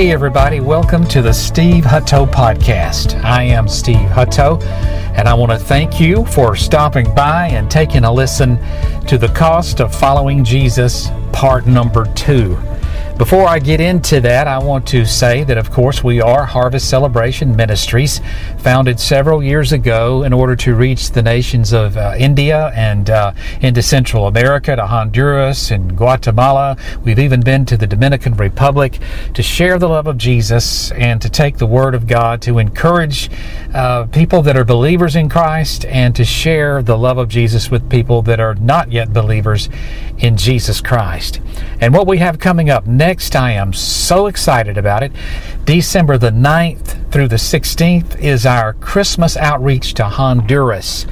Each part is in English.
Hey, everybody, welcome to the Steve Hutto Podcast. I am Steve Hutto, and I want to thank you for stopping by and taking a listen to the cost of following Jesus, part number two. Before I get into that, I want to say that, of course, we are Harvest Celebration Ministries, founded several years ago in order to reach the nations of uh, India and uh, into Central America, to Honduras and Guatemala. We've even been to the Dominican Republic to share the love of Jesus and to take the Word of God to encourage uh, people that are believers in Christ and to share the love of Jesus with people that are not yet believers in Jesus Christ. And what we have coming up next, I am so excited about it. December the 9th through the 16th is our Christmas outreach to Honduras.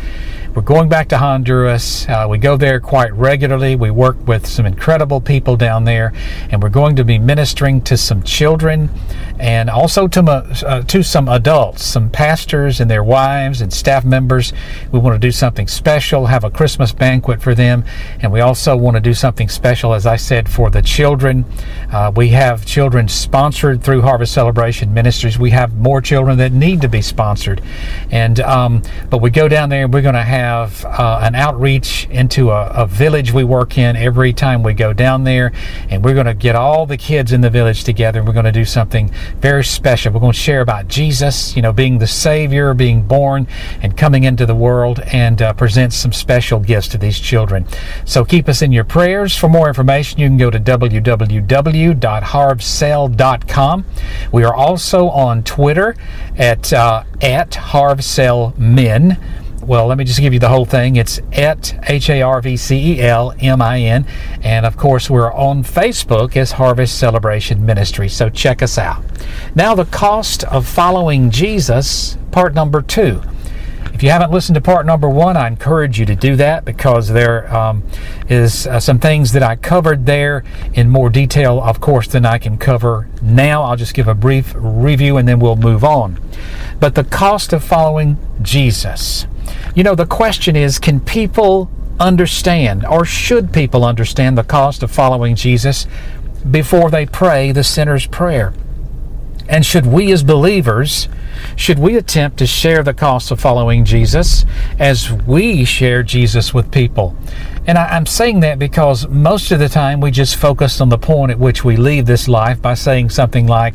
We're going back to Honduras. Uh, we go there quite regularly. We work with some incredible people down there, and we're going to be ministering to some children and also to, uh, to some adults, some pastors and their wives and staff members. We want to do something special, have a Christmas banquet for them, and we also want to do something special, as I said, for the children. Uh, we have children sponsored through Harvest Celebration Ministries. We have more children that need to be sponsored, and um, but we go down there and we're going to have have uh, an outreach into a, a, village we work in every time we go down there, and we're going to get all the kids in the village together. and We're going to do something very special. We're going to share about Jesus, you know, being the Savior, being born, and coming into the world, and uh, present some special gifts to these children. So keep us in your prayers. For more information, you can go to www.harvcel.com. We are also on Twitter at uh, at harvcelmin well, let me just give you the whole thing. It's at H A R V C E L M I N. And of course, we're on Facebook as Harvest Celebration Ministry. So check us out. Now, the cost of following Jesus, part number two. If you haven't listened to part number one, I encourage you to do that because there um, is uh, some things that I covered there in more detail, of course, than I can cover now. I'll just give a brief review and then we'll move on. But the cost of following Jesus. You know, the question is can people understand, or should people understand, the cost of following Jesus before they pray the sinner's prayer? And should we as believers, should we attempt to share the cost of following Jesus as we share Jesus with people? And I, am saying that because most of the time we just focus on the point at which we leave this life by saying something like,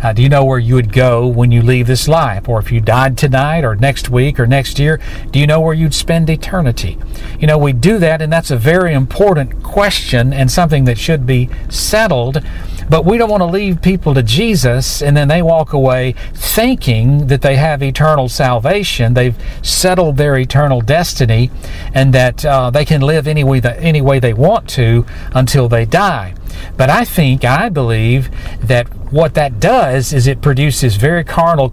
uh, Do you know where you would go when you leave this life? Or if you died tonight or next week or next year, do you know where you'd spend eternity? You know, we do that, and that's a very important question and something that should be settled. But we don't want to leave people to Jesus and then they walk away thinking that they have eternal salvation. They've settled their eternal destiny and that uh, they can live any way, that, any way they want to until they die. But I think, I believe that what that does is it produces very carnal,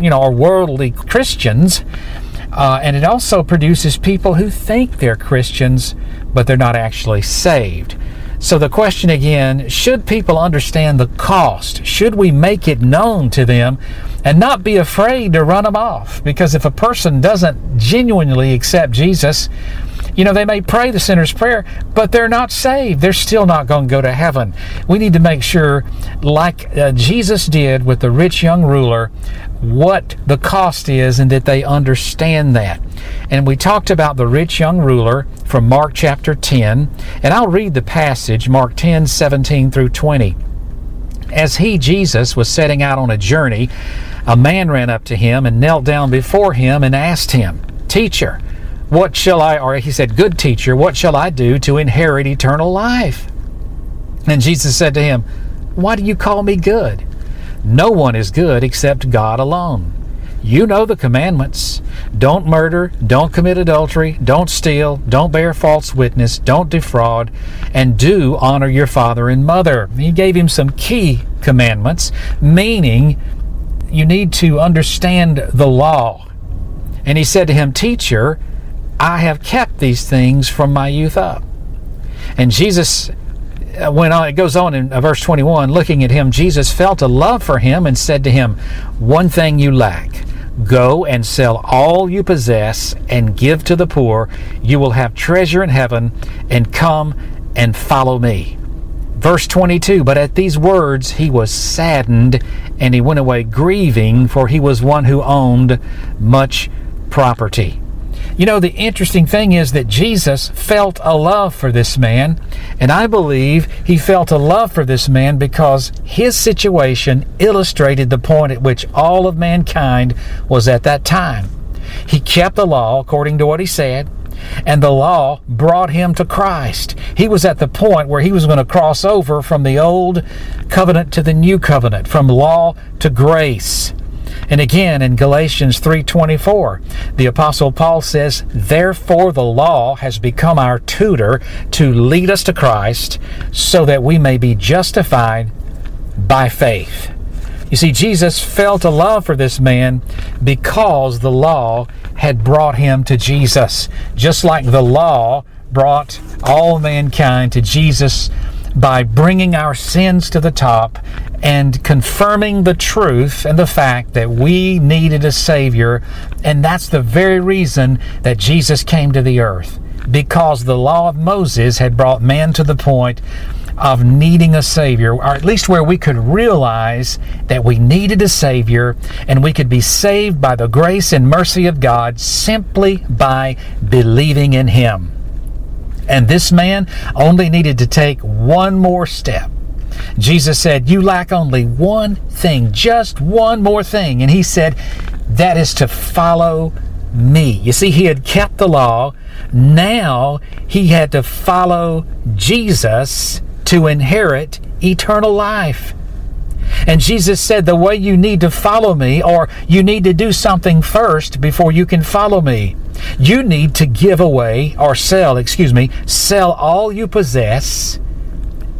you know, or worldly Christians. Uh, and it also produces people who think they're Christians, but they're not actually saved. So the question again should people understand the cost? Should we make it known to them and not be afraid to run them off? Because if a person doesn't genuinely accept Jesus, you know, they may pray the sinner's prayer, but they're not saved. They're still not going to go to heaven. We need to make sure, like uh, Jesus did with the rich young ruler, what the cost is and that they understand that. And we talked about the rich young ruler from Mark chapter 10, and I'll read the passage, Mark 10 17 through 20. As he, Jesus, was setting out on a journey, a man ran up to him and knelt down before him and asked him, Teacher, what shall I, or he said, Good teacher, what shall I do to inherit eternal life? And Jesus said to him, Why do you call me good? No one is good except God alone. You know the commandments. Don't murder, don't commit adultery, don't steal, don't bear false witness, don't defraud, and do honor your father and mother. He gave him some key commandments, meaning you need to understand the law. And he said to him, Teacher, I have kept these things from my youth up. And Jesus went on, it goes on in uh, verse 21 looking at him, Jesus felt a love for him and said to him, One thing you lack. Go and sell all you possess and give to the poor. You will have treasure in heaven, and come and follow me. Verse 22 But at these words he was saddened, and he went away grieving, for he was one who owned much property. You know, the interesting thing is that Jesus felt a love for this man, and I believe he felt a love for this man because his situation illustrated the point at which all of mankind was at that time. He kept the law according to what he said, and the law brought him to Christ. He was at the point where he was going to cross over from the old covenant to the new covenant, from law to grace. And again in Galatians 3:24, the apostle Paul says, "Therefore the law has become our tutor to lead us to Christ, so that we may be justified by faith." You see, Jesus felt a love for this man because the law had brought him to Jesus. Just like the law brought all mankind to Jesus by bringing our sins to the top and confirming the truth and the fact that we needed a Savior. And that's the very reason that Jesus came to the earth. Because the law of Moses had brought man to the point of needing a Savior, or at least where we could realize that we needed a Savior and we could be saved by the grace and mercy of God simply by believing in Him. And this man only needed to take one more step. Jesus said, You lack only one thing, just one more thing. And he said, That is to follow me. You see, he had kept the law. Now he had to follow Jesus to inherit eternal life. And Jesus said, The way you need to follow me, or you need to do something first before you can follow me. You need to give away, or sell, excuse me, sell all you possess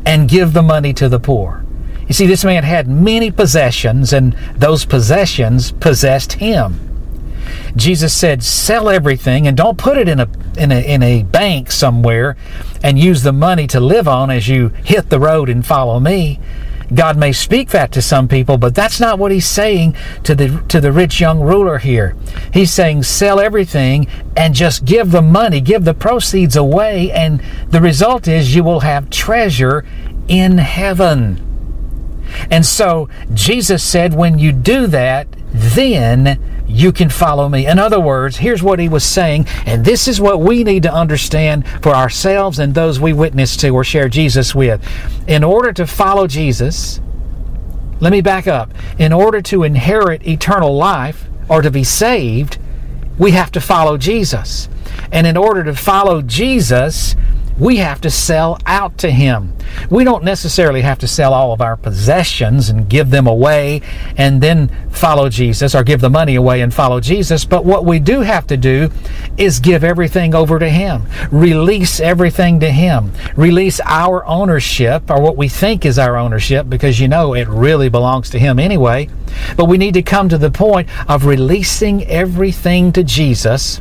and give the money to the poor. You see, this man had many possessions, and those possessions possessed him. Jesus said, "Sell everything and don't put it in a in a in a bank somewhere and use the money to live on as you hit the road and follow me." God may speak that to some people, but that's not what he's saying to the to the rich young ruler here. He's saying sell everything and just give the money, give the proceeds away, and the result is you will have treasure in heaven. And so Jesus said, when you do that, then you can follow me. In other words, here's what he was saying, and this is what we need to understand for ourselves and those we witness to or share Jesus with. In order to follow Jesus, let me back up. In order to inherit eternal life or to be saved, we have to follow Jesus. And in order to follow Jesus, we have to sell out to Him. We don't necessarily have to sell all of our possessions and give them away and then follow Jesus or give the money away and follow Jesus. But what we do have to do is give everything over to Him, release everything to Him, release our ownership or what we think is our ownership because you know it really belongs to Him anyway. But we need to come to the point of releasing everything to Jesus,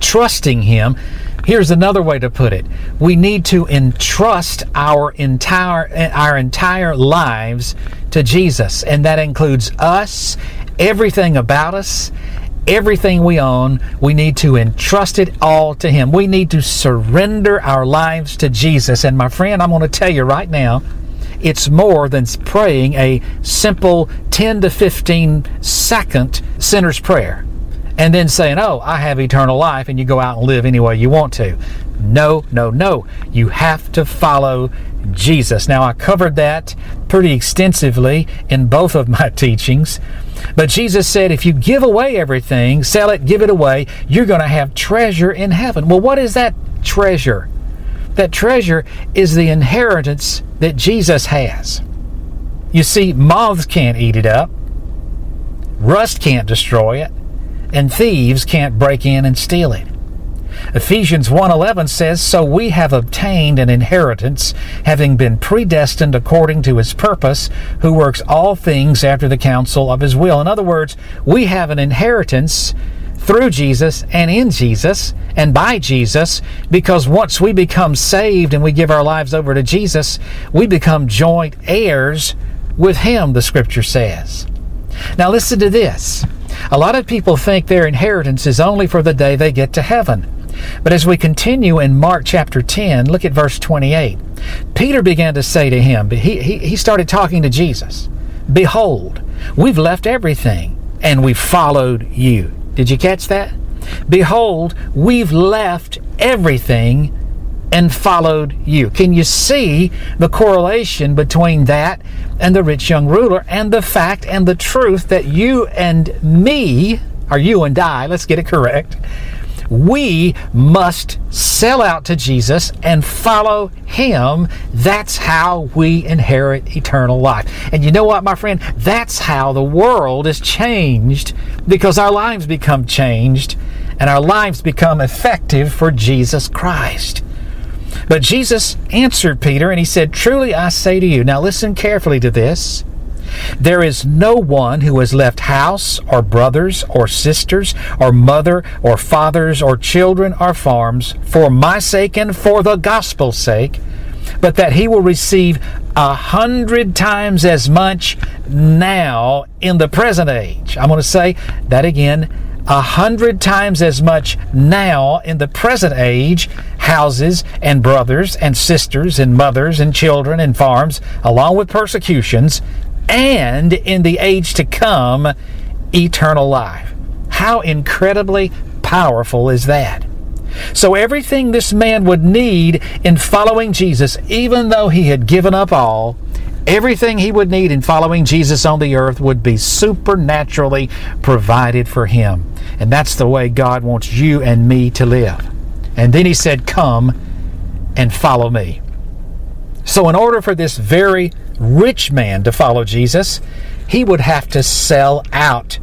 trusting Him Here's another way to put it. We need to entrust our entire our entire lives to Jesus, and that includes us, everything about us, everything we own. We need to entrust it all to him. We need to surrender our lives to Jesus. And my friend, I'm going to tell you right now, it's more than praying a simple 10 to 15 second sinner's prayer and then saying, Oh, I have eternal life, and you go out and live any way you want to. No, no, no. You have to follow Jesus. Now, I covered that pretty extensively in both of my teachings. But Jesus said, if you give away everything, sell it, give it away, you're going to have treasure in heaven. Well, what is that treasure? That treasure is the inheritance that Jesus has. You see, moths can't eat it up, rust can't destroy it, and thieves can't break in and steal it. Ephesians 1:11 says, "So we have obtained an inheritance, having been predestined according to his purpose, who works all things after the counsel of his will." In other words, we have an inheritance through Jesus and in Jesus and by Jesus because once we become saved and we give our lives over to Jesus, we become joint heirs with him, the scripture says. Now listen to this. A lot of people think their inheritance is only for the day they get to heaven. But as we continue in Mark chapter 10, look at verse 28. Peter began to say to him, he, he, he started talking to Jesus, Behold, we've left everything and we followed you. Did you catch that? Behold, we've left everything and followed you. Can you see the correlation between that and the rich young ruler and the fact and the truth that you and me, or you and I, let's get it correct, we must sell out to Jesus and follow Him. That's how we inherit eternal life. And you know what, my friend? That's how the world is changed because our lives become changed and our lives become effective for Jesus Christ. But Jesus answered Peter and he said, Truly I say to you, now listen carefully to this. There is no one who has left house or brothers or sisters or mother or fathers or children or farms for my sake and for the gospel's sake, but that he will receive a hundred times as much now in the present age. I'm going to say that again a hundred times as much now in the present age houses and brothers and sisters and mothers and children and farms, along with persecutions, and in the age to come, eternal life. How incredibly powerful is that? So, everything this man would need in following Jesus, even though he had given up all, everything he would need in following Jesus on the earth would be supernaturally provided for him. And that's the way God wants you and me to live. And then he said, Come and follow me. So, in order for this very rich man to follow Jesus, he would have to sell out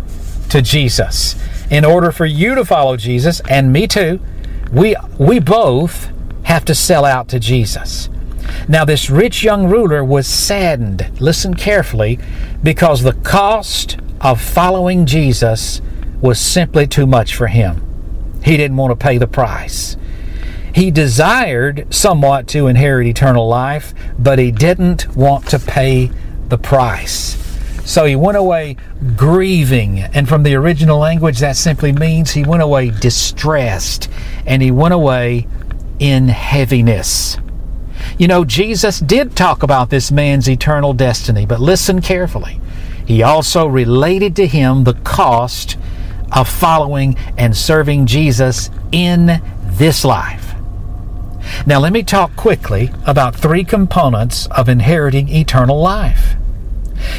to Jesus. In order for you to follow Jesus, and me too, we, we both have to sell out to Jesus. Now, this rich young ruler was saddened, listen carefully, because the cost of following Jesus was simply too much for him. He didn't want to pay the price. He desired somewhat to inherit eternal life, but he didn't want to pay the price. So he went away grieving. And from the original language, that simply means he went away distressed and he went away in heaviness. You know, Jesus did talk about this man's eternal destiny, but listen carefully. He also related to him the cost of following and serving Jesus in this life. Now, let me talk quickly about three components of inheriting eternal life.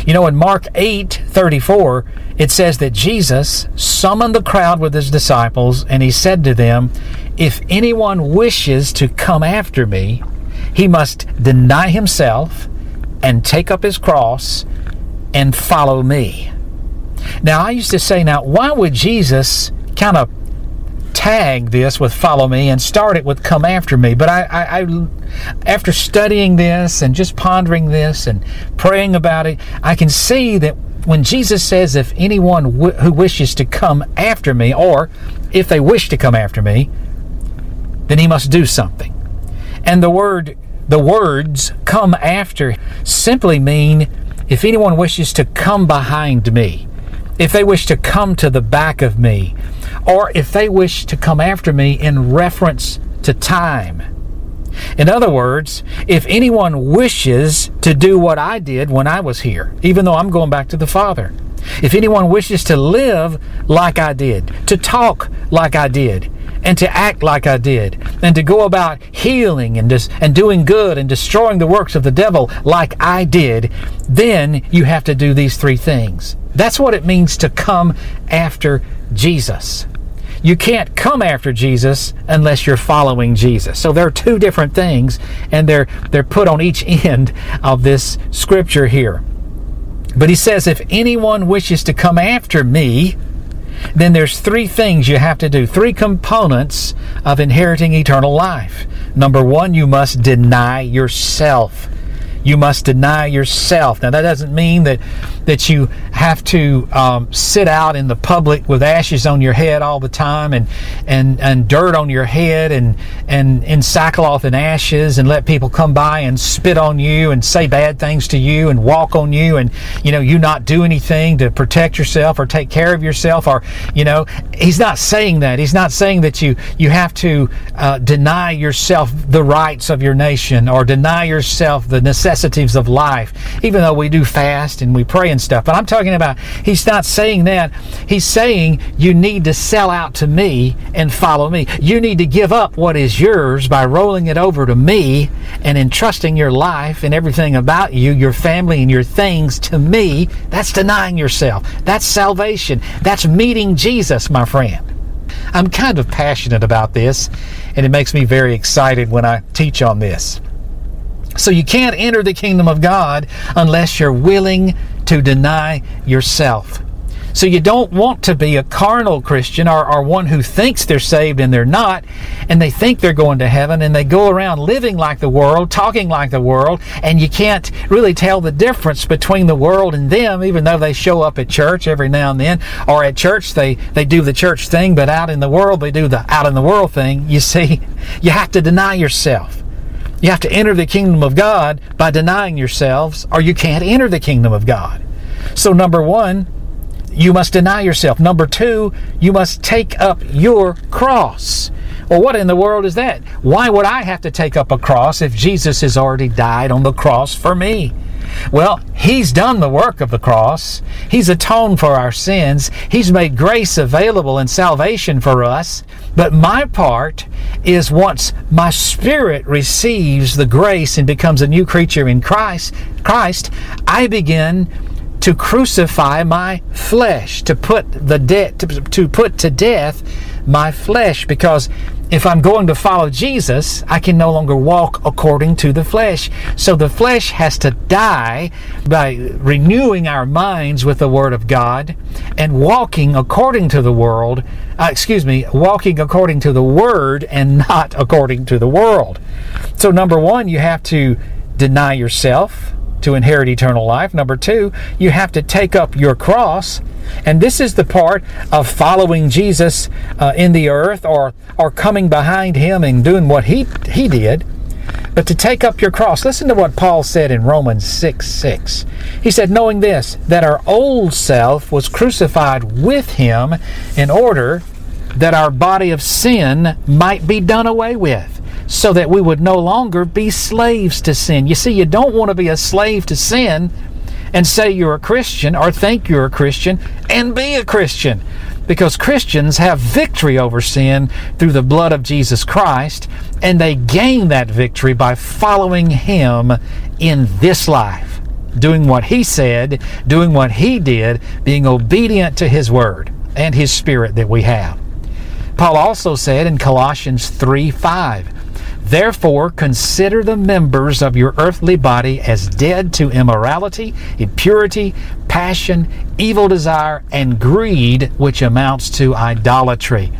You know, in Mark 8 34, it says that Jesus summoned the crowd with his disciples and he said to them, If anyone wishes to come after me, he must deny himself and take up his cross and follow me. Now, I used to say, now, why would Jesus kind of tag this with follow me and start it with come after me? But I, I, I, after studying this and just pondering this and praying about it, I can see that when Jesus says, if anyone w- who wishes to come after me, or if they wish to come after me, then he must do something. And the word, the words come after simply mean if anyone wishes to come behind me if they wish to come to the back of me, or if they wish to come after me in reference to time. In other words, if anyone wishes to do what I did when I was here, even though I'm going back to the Father, if anyone wishes to live like I did, to talk like I did, and to act like I did, and to go about healing and, dis- and doing good and destroying the works of the devil like I did, then you have to do these three things. That's what it means to come after Jesus. You can't come after Jesus unless you're following Jesus. So there are two different things, and they're they're put on each end of this scripture here. But he says, if anyone wishes to come after me, then there's three things you have to do, three components of inheriting eternal life. Number one, you must deny yourself. you must deny yourself. Now, that doesn't mean that, that you have to um, sit out in the public with ashes on your head all the time and, and, and dirt on your head and, and in sackcloth and ashes and let people come by and spit on you and say bad things to you and walk on you and, you know, you not do anything to protect yourself or take care of yourself or, you know, he's not saying that. He's not saying that you, you have to uh, deny yourself the rights of your nation or deny yourself the necessities of life, even though we do fast and we pray and stuff. But I'm talking about, he's not saying that. He's saying you need to sell out to me and follow me. You need to give up what is yours by rolling it over to me and entrusting your life and everything about you, your family, and your things to me. That's denying yourself. That's salvation. That's meeting Jesus, my friend. I'm kind of passionate about this, and it makes me very excited when I teach on this. So you can't enter the kingdom of God unless you're willing to deny yourself. So you don't want to be a carnal Christian or, or, one who thinks they're saved and they're not, and they think they're going to heaven and they go around living like the world, talking like the world, and you can't really tell the difference between the world and them, even though they show up at church every now and then, or at church they, they do the church thing, but out in the world they do the out in the world thing. You see, you have to deny yourself. You have to enter the kingdom of God by denying yourselves, or you can't enter the kingdom of God. So, number one, you must deny yourself. Number two, you must take up your cross. Well, what in the world is that? Why would I have to take up a cross if Jesus has already died on the cross for me? Well, He's done the work of the cross. He's atoned for our sins. He's made grace available and salvation for us. But my part is once my spirit receives the grace and becomes a new creature in Christ, Christ, I begin to crucify my flesh, to put the debt to, to put to death my flesh because if I'm going to follow Jesus, I can no longer walk according to the flesh. So the flesh has to die by renewing our minds with the Word of God and walking according to the world, uh, excuse me, walking according to the Word and not according to the world. So, number one, you have to deny yourself to inherit eternal life. Number two, you have to take up your cross. And this is the part of following Jesus uh, in the earth or, or coming behind him and doing what he, he did. But to take up your cross, listen to what Paul said in Romans 6 6. He said, Knowing this, that our old self was crucified with him in order that our body of sin might be done away with so that we would no longer be slaves to sin. You see, you don't want to be a slave to sin and say you're a Christian or think you're a Christian and be a Christian. Because Christians have victory over sin through the blood of Jesus Christ, and they gain that victory by following Him in this life, doing what He said, doing what He did, being obedient to His Word and His Spirit that we have. Paul also said in Colossians 3 5, Therefore, consider the members of your earthly body as dead to immorality, impurity, passion, evil desire, and greed, which amounts to idolatry.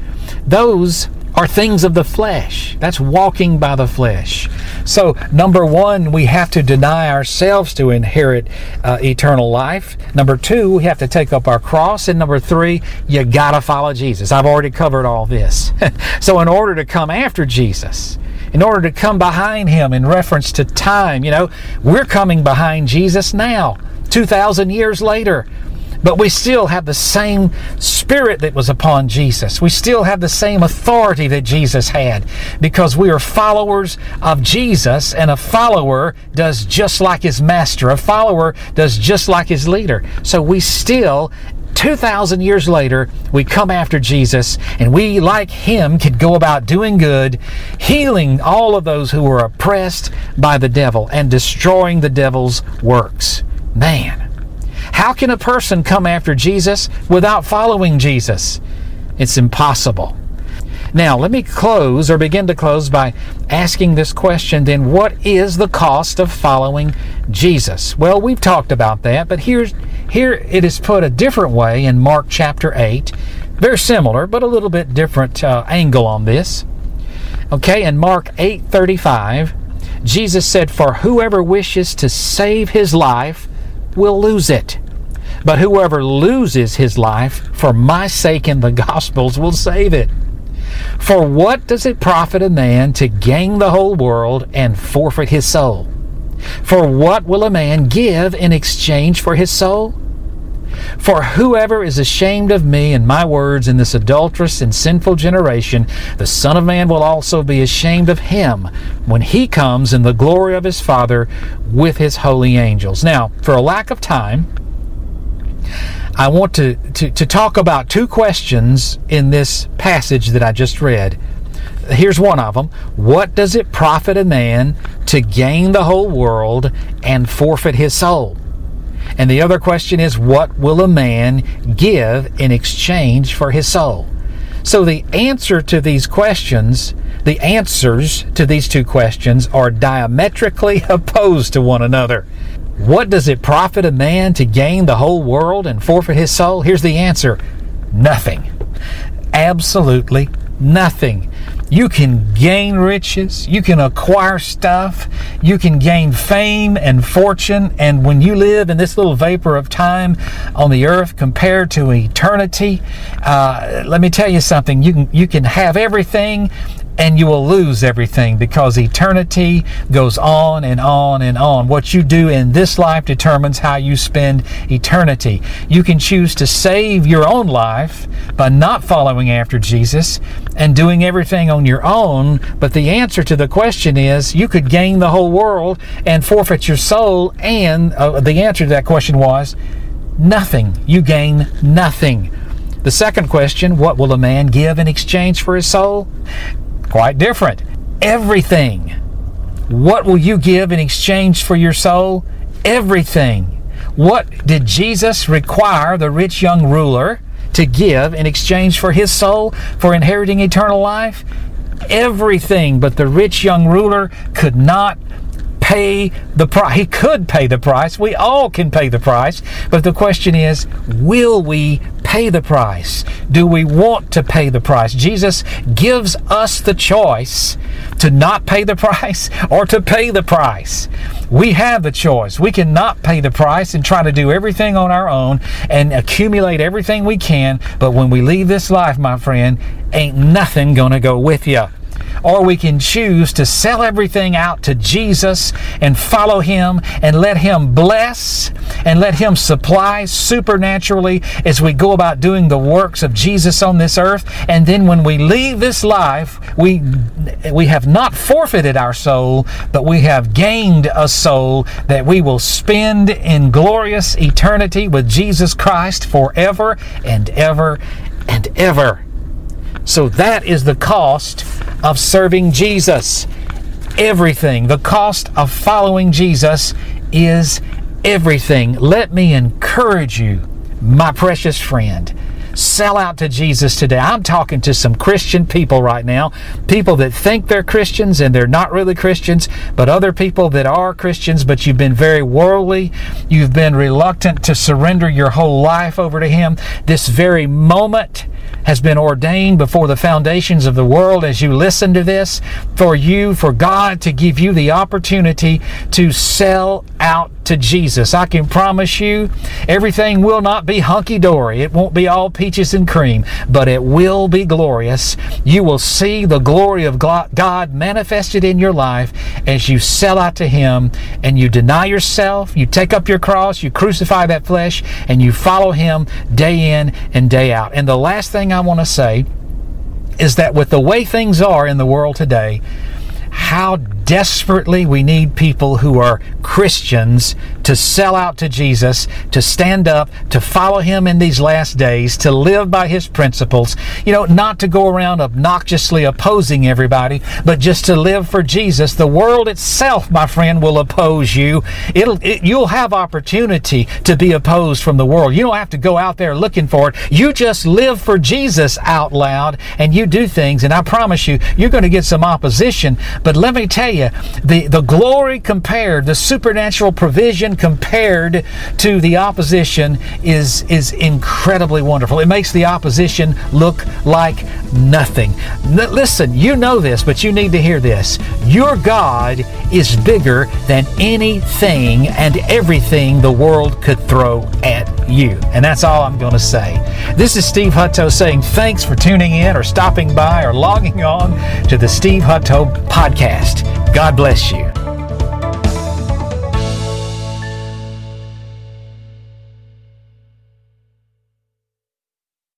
Those are things of the flesh. That's walking by the flesh. So, number one, we have to deny ourselves to inherit uh, eternal life. Number two, we have to take up our cross. And number three, you got to follow Jesus. I've already covered all this. so, in order to come after Jesus, in order to come behind him in reference to time. You know, we're coming behind Jesus now, 2,000 years later. But we still have the same spirit that was upon Jesus. We still have the same authority that Jesus had because we are followers of Jesus, and a follower does just like his master. A follower does just like his leader. So we still 2,000 years later, we come after Jesus and we, like him, could go about doing good, healing all of those who were oppressed by the devil and destroying the devil's works. Man, how can a person come after Jesus without following Jesus? It's impossible. Now, let me close or begin to close by asking this question then what is the cost of following Jesus? Well, we've talked about that, but here's here it is put a different way in Mark chapter 8. Very similar, but a little bit different uh, angle on this. Okay, in Mark 8:35, Jesus said, For whoever wishes to save his life will lose it. But whoever loses his life for my sake in the Gospels will save it. For what does it profit a man to gain the whole world and forfeit his soul? For what will a man give in exchange for his soul? For whoever is ashamed of me and my words in this adulterous and sinful generation, the Son of Man will also be ashamed of him when he comes in the glory of his Father with his holy angels. Now, for a lack of time, I want to, to, to talk about two questions in this passage that I just read. Here's one of them. What does it profit a man to gain the whole world and forfeit his soul? And the other question is, what will a man give in exchange for his soul? So the answer to these questions, the answers to these two questions are diametrically opposed to one another. What does it profit a man to gain the whole world and forfeit his soul? Here's the answer nothing. Absolutely nothing. You can gain riches, you can acquire stuff, you can gain fame and fortune, and when you live in this little vapor of time on the earth compared to eternity, uh, let me tell you something. You can you can have everything and you will lose everything because eternity goes on and on and on. What you do in this life determines how you spend eternity. You can choose to save your own life by not following after Jesus and doing everything on your own, but the answer to the question is you could gain the whole world and forfeit your soul, and uh, the answer to that question was nothing. You gain nothing. The second question, what will a man give in exchange for his soul? Quite different. Everything. What will you give in exchange for your soul? Everything. What did Jesus require the rich young ruler to give in exchange for his soul for inheriting eternal life? Everything, but the rich young ruler could not pay the price. He could pay the price. We all can pay the price. But the question is, will we pay the price? Do we want to pay the price? Jesus gives us the choice to not pay the price or to pay the price. We have the choice. We cannot pay the price and try to do everything on our own and accumulate everything we can. But when we leave this life, my friend, ain't nothing going to go with you or we can choose to sell everything out to Jesus and follow Him and let Him bless and let Him supply supernaturally as we go about doing the works of Jesus on this earth. And then when we leave this life, we, we have not forfeited our soul, but we have gained a soul that we will spend in glorious eternity with Jesus Christ forever and ever and ever. So that is the cost of serving Jesus. Everything. The cost of following Jesus is everything. Let me encourage you, my precious friend. Sell out to Jesus today. I'm talking to some Christian people right now, people that think they're Christians and they're not really Christians, but other people that are Christians, but you've been very worldly. You've been reluctant to surrender your whole life over to Him. This very moment, has been ordained before the foundations of the world as you listen to this for you, for God to give you the opportunity to sell out to Jesus. I can promise you everything will not be hunky dory. It won't be all peaches and cream, but it will be glorious. You will see the glory of God manifested in your life as you sell out to Him and you deny yourself, you take up your cross, you crucify that flesh, and you follow Him day in and day out. And the last thing I want to say is that with the way things are in the world today, how desperately we need people who are Christians to sell out to Jesus, to stand up, to follow Him in these last days, to live by His principles. You know, not to go around obnoxiously opposing everybody, but just to live for Jesus. The world itself, my friend, will oppose you. It'll, it, you'll have opportunity to be opposed from the world. You don't have to go out there looking for it. You just live for Jesus out loud and you do things, and I promise you, you're going to get some opposition. But let me tell you, the, the glory compared, the supernatural provision compared to the opposition is, is incredibly wonderful. It makes the opposition look like nothing. Listen, you know this, but you need to hear this. Your God is bigger than anything and everything the world could throw at you. And that's all I'm going to say. This is Steve Hutto saying thanks for tuning in or stopping by or logging on to the Steve Hutto podcast. God bless you.